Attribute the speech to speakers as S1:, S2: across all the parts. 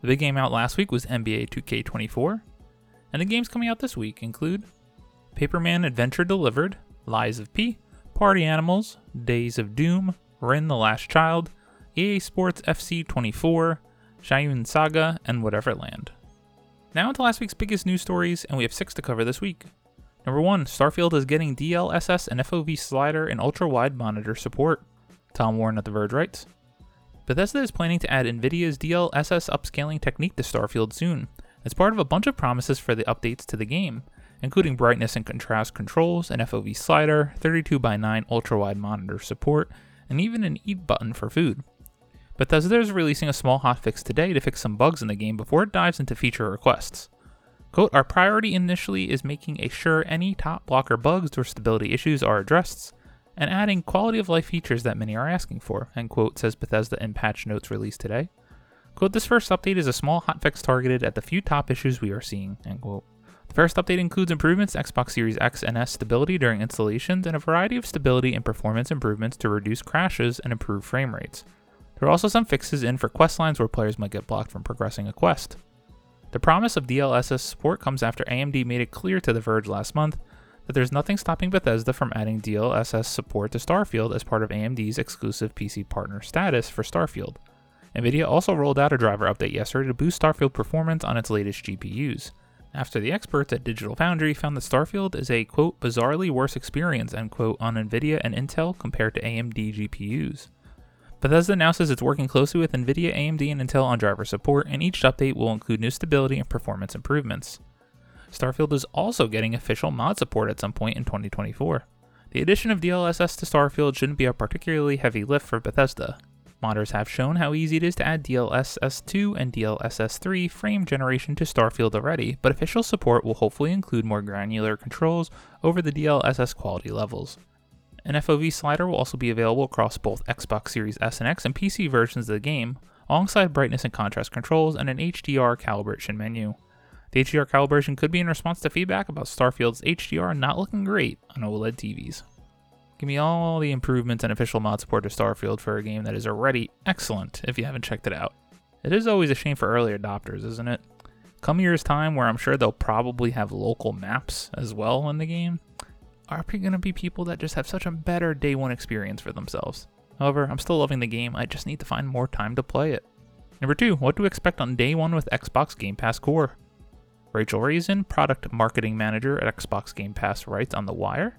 S1: The big game out last week was NBA 2K24, and the games coming out this week include Paperman Adventure Delivered, Lies of P, Party Animals, Days of Doom, Rin the Last Child, EA Sports FC 24, Xianyun Saga, and Whatever Land. Now into last week's biggest news stories, and we have six to cover this week. Number one, Starfield is getting DLSS and FOV slider and ultra wide monitor support. Tom Warren at The Verge writes. Bethesda is planning to add NVIDIA's DLSS upscaling technique to Starfield soon, as part of a bunch of promises for the updates to the game, including brightness and contrast controls, an FOV slider, 32x9 ultra wide monitor support, and even an eat button for food. Bethesda is releasing a small hotfix today to fix some bugs in the game before it dives into feature requests. Quote, our priority initially is making a sure any top blocker bugs or stability issues are addressed, and adding quality of life features that many are asking for, end quote, says Bethesda in patch notes released today. Quote, this first update is a small hotfix targeted at the few top issues we are seeing, end quote. The first update includes improvements to Xbox Series X and S stability during installations and a variety of stability and performance improvements to reduce crashes and improve frame rates. There are also some fixes in for quest lines where players might get blocked from progressing a quest. The promise of DLSS support comes after AMD made it clear to The Verge last month that there's nothing stopping Bethesda from adding DLSS support to Starfield as part of AMD's exclusive PC partner status for Starfield. NVIDIA also rolled out a driver update yesterday to boost Starfield performance on its latest GPUs. After the experts at Digital Foundry found that Starfield is a quote bizarrely worse experience end quote on NVIDIA and Intel compared to AMD GPUs. Bethesda now says it's working closely with NVIDIA, AMD, and Intel on driver support, and each update will include new stability and performance improvements. Starfield is also getting official mod support at some point in 2024. The addition of DLSS to Starfield shouldn't be a particularly heavy lift for Bethesda. Modders have shown how easy it is to add DLSS2 and DLSS3 frame generation to Starfield already, but official support will hopefully include more granular controls over the DLSS quality levels. An FOV slider will also be available across both Xbox Series S and X and PC versions of the game, alongside brightness and contrast controls and an HDR calibration menu. The HDR calibration could be in response to feedback about Starfield's HDR not looking great on OLED TVs. Give me all the improvements and official mod support to Starfield for a game that is already excellent if you haven't checked it out. It is always a shame for early adopters, isn't it? Come year's time where I'm sure they'll probably have local maps as well in the game, are going to be people that just have such a better day one experience for themselves. However, I'm still loving the game, I just need to find more time to play it. Number two, what to expect on day one with Xbox Game Pass Core? Rachel Reason, product marketing manager at Xbox Game Pass, writes on The Wire.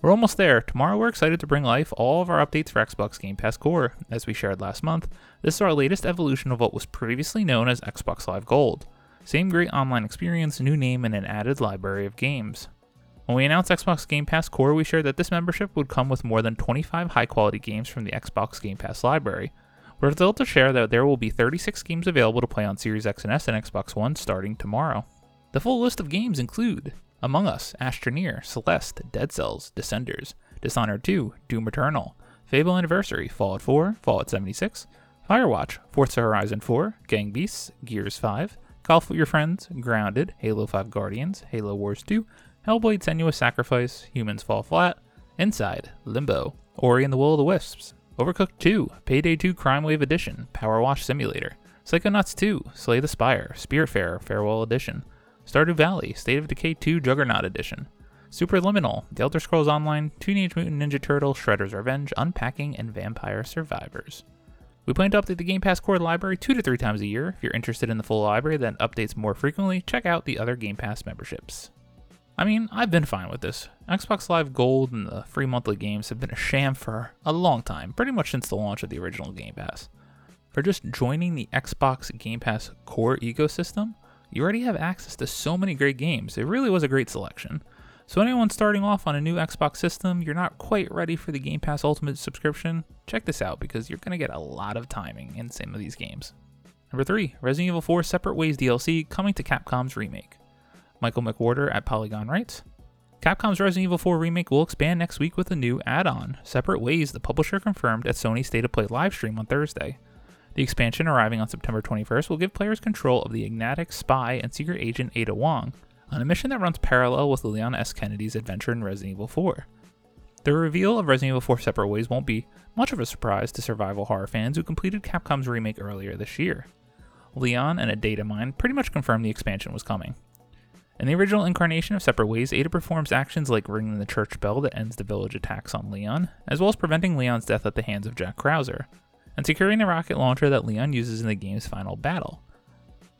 S1: We're almost there. Tomorrow, we're excited to bring life all of our updates for Xbox Game Pass Core. As we shared last month, this is our latest evolution of what was previously known as Xbox Live Gold. Same great online experience, new name, and an added library of games. When we announced Xbox Game Pass Core, we shared that this membership would come with more than 25 high quality games from the Xbox Game Pass library. We're thrilled to share that there will be 36 games available to play on Series X and S and Xbox One starting tomorrow. The full list of games include Among Us, Astroneer, Celeste, Dead Cells, Descenders, Dishonored 2, Doom Eternal, Fable Anniversary, Fallout 4, Fallout 76, Firewatch, Forza Horizon 4, Gang Beasts, Gears 5, Golf with Your Friends, Grounded, Halo 5 Guardians, Halo Wars 2, Hellblade Senua's Sacrifice, Humans Fall Flat, Inside, Limbo, Ori and the Will of the Wisps, Overcooked 2, Payday 2 Crime Wave Edition, Power Wash Simulator, Psychonauts 2, Slay the Spire, Spiritfarer Farewell Edition, Stardew Valley, State of Decay 2 Juggernaut Edition, Superliminal, The Elder Scrolls Online, Teenage Mutant Ninja Turtle, Shredder's Revenge, Unpacking, and Vampire Survivors. We plan to update the Game Pass Core library two to three times a year. If you're interested in the full library that updates more frequently, check out the other Game Pass memberships. I mean, I've been fine with this. Xbox Live Gold and the free monthly games have been a sham for a long time, pretty much since the launch of the original Game Pass. For just joining the Xbox Game Pass core ecosystem, you already have access to so many great games. It really was a great selection. So, anyone starting off on a new Xbox system, you're not quite ready for the Game Pass Ultimate subscription, check this out because you're going to get a lot of timing in some of these games. Number 3, Resident Evil 4 Separate Ways DLC coming to Capcom's remake. Michael McWhertor at Polygon writes Capcom's Resident Evil 4 remake will expand next week with a new add on, Separate Ways, the publisher confirmed at Sony's State of Play livestream on Thursday. The expansion arriving on September 21st will give players control of the enigmatic spy and secret agent Ada Wong on a mission that runs parallel with Leon S. Kennedy's adventure in Resident Evil 4. The reveal of Resident Evil 4 Separate Ways won't be much of a surprise to survival horror fans who completed Capcom's remake earlier this year. Leon and a data mine pretty much confirmed the expansion was coming. In the original incarnation of Separate Ways, Ada performs actions like ringing the church bell that ends the village attacks on Leon, as well as preventing Leon's death at the hands of Jack Krauser, and securing the rocket launcher that Leon uses in the game's final battle.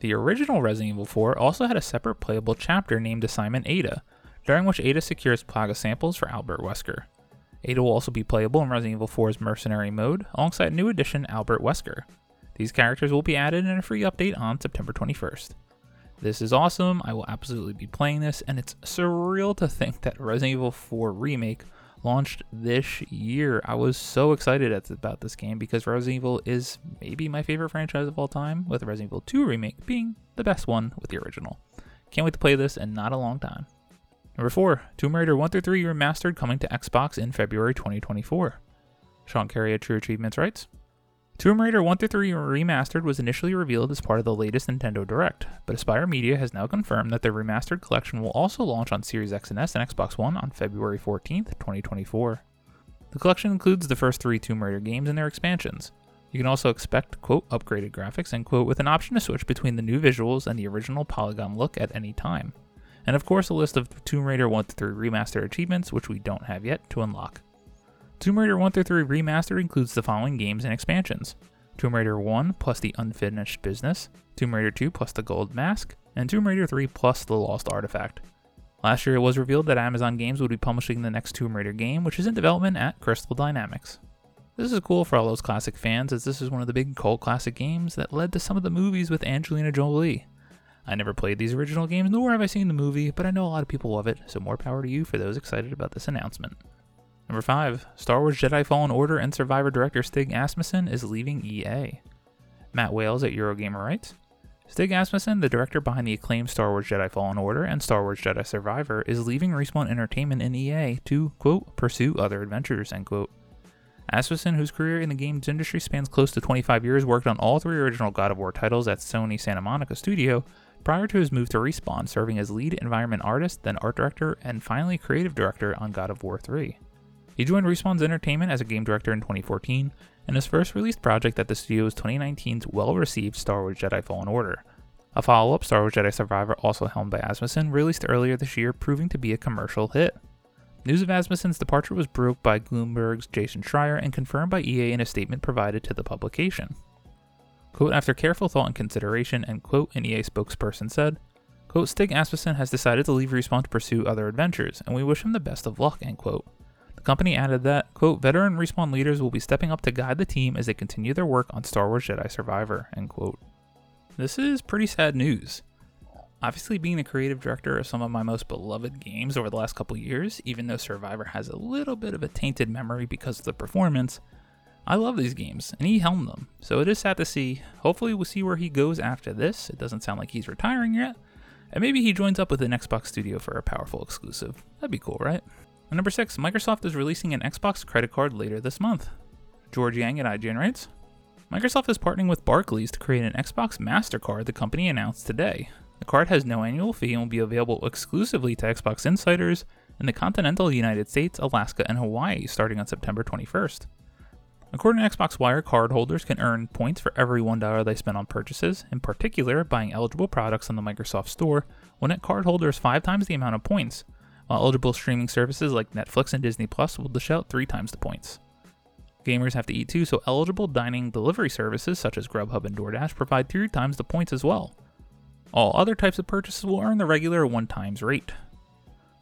S1: The original Resident Evil 4 also had a separate playable chapter named Assignment Ada, during which Ada secures Plaga samples for Albert Wesker. Ada will also be playable in Resident Evil 4's Mercenary mode, alongside new addition Albert Wesker. These characters will be added in a free update on September 21st. This is awesome, I will absolutely be playing this, and it's surreal to think that Resident Evil 4 Remake launched this year. I was so excited about this game because Resident Evil is maybe my favorite franchise of all time, with Resident Evil 2 Remake being the best one with the original. Can't wait to play this in not a long time. Number 4, Tomb Raider 1 through 3 Remastered coming to Xbox in February 2024. Sean Carey at True Achievements writes Tomb Raider 1 through 3 Remastered was initially revealed as part of the latest Nintendo Direct, but Aspyr Media has now confirmed that the remastered collection will also launch on Series X and S and Xbox One on February 14, 2024. The collection includes the first three Tomb Raider games and their expansions. You can also expect, quote, upgraded graphics, and quote, with an option to switch between the new visuals and the original polygon look at any time. And of course, a list of Tomb Raider 1 through 3 remastered achievements, which we don't have yet, to unlock. Tomb Raider 1 through 3 Remastered includes the following games and expansions Tomb Raider 1 plus the Unfinished Business, Tomb Raider 2 plus the Gold Mask, and Tomb Raider 3 plus the Lost Artifact. Last year, it was revealed that Amazon Games would be publishing the next Tomb Raider game, which is in development at Crystal Dynamics. This is cool for all those classic fans, as this is one of the big cult classic games that led to some of the movies with Angelina Jolie. I never played these original games, nor have I seen the movie, but I know a lot of people love it, so more power to you for those excited about this announcement. Number 5. Star Wars Jedi Fallen Order and Survivor director Stig Asmussen is leaving EA. Matt Wales at Eurogamer writes Stig Asmussen, the director behind the acclaimed Star Wars Jedi Fallen Order and Star Wars Jedi Survivor, is leaving Respawn Entertainment in EA to, quote, pursue other adventures, end quote. Asmussen, whose career in the games industry spans close to 25 years, worked on all three original God of War titles at Sony Santa Monica Studio prior to his move to Respawn, serving as lead environment artist, then art director, and finally creative director on God of War 3. He joined Respawn's Entertainment as a game director in 2014, and his first released project at the studio was 2019's well received Star Wars Jedi Fallen Order. A follow up, Star Wars Jedi Survivor, also helmed by Asmussen, released earlier this year, proving to be a commercial hit. News of Asmussen's departure was broke by Bloomberg's Jason Schreier and confirmed by EA in a statement provided to the publication. Quote, after careful thought and consideration, and quote, an EA spokesperson said, quote, Stig Asmussen has decided to leave Respawn to pursue other adventures, and we wish him the best of luck, end quote company added that, quote, veteran Respawn leaders will be stepping up to guide the team as they continue their work on Star Wars Jedi Survivor, end quote. This is pretty sad news. Obviously, being the creative director of some of my most beloved games over the last couple years, even though Survivor has a little bit of a tainted memory because of the performance, I love these games, and he helmed them. So it is sad to see. Hopefully, we'll see where he goes after this. It doesn't sound like he's retiring yet. And maybe he joins up with an Xbox studio for a powerful exclusive. That'd be cool, right? And number six, Microsoft is releasing an Xbox credit card later this month. George Yang at IGN writes Microsoft is partnering with Barclays to create an Xbox MasterCard the company announced today. The card has no annual fee and will be available exclusively to Xbox insiders in the continental United States, Alaska, and Hawaii starting on September 21st. According to Xbox Wire, cardholders can earn points for every $1 they spend on purchases, in particular, buying eligible products on the Microsoft Store will net cardholders five times the amount of points, while eligible streaming services like Netflix and Disney Plus will dish out three times the points. Gamers have to eat too, so eligible dining delivery services such as Grubhub and DoorDash provide three times the points as well. All other types of purchases will earn the regular one times rate.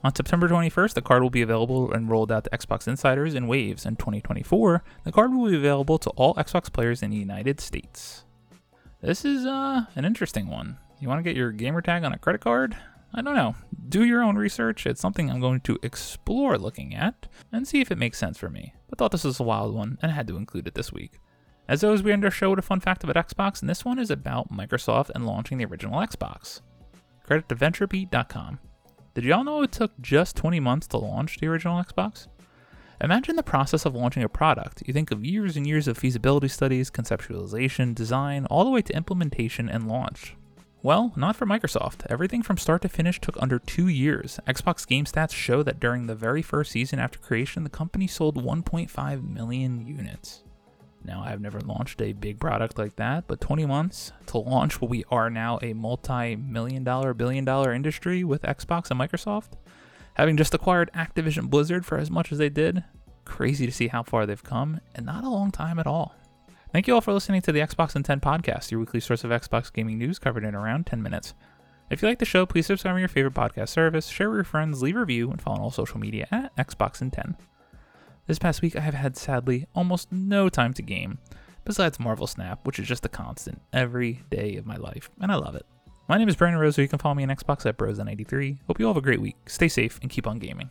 S1: On September 21st, the card will be available and rolled out to Xbox Insiders in waves. In 2024, the card will be available to all Xbox players in the United States. This is uh, an interesting one. You want to get your gamertag on a credit card? I don't know. Do your own research. It's something I'm going to explore looking at and see if it makes sense for me. But thought this was a wild one and I had to include it this week. As always, we end our show with a fun fact about Xbox, and this one is about Microsoft and launching the original Xbox. Credit to VentureBeat.com. Did y'all know it took just 20 months to launch the original Xbox? Imagine the process of launching a product. You think of years and years of feasibility studies, conceptualization, design, all the way to implementation and launch. Well, not for Microsoft. Everything from start to finish took under two years. Xbox game stats show that during the very first season after creation, the company sold 1.5 million units. Now, I've never launched a big product like that, but 20 months to launch what we are now a multi million dollar, billion dollar industry with Xbox and Microsoft, having just acquired Activision Blizzard for as much as they did, crazy to see how far they've come, and not a long time at all. Thank you all for listening to the Xbox in 10 podcast, your weekly source of Xbox gaming news covered in around 10 minutes. If you like the show, please subscribe to your favorite podcast service, share with your friends, leave a review, and follow on all social media at Xbox in 10. This past week, I have had sadly almost no time to game, besides Marvel Snap, which is just a constant every day of my life, and I love it. My name is Brandon Rosa. You can follow me on Xbox at Brosen83. Hope you all have a great week. Stay safe and keep on gaming.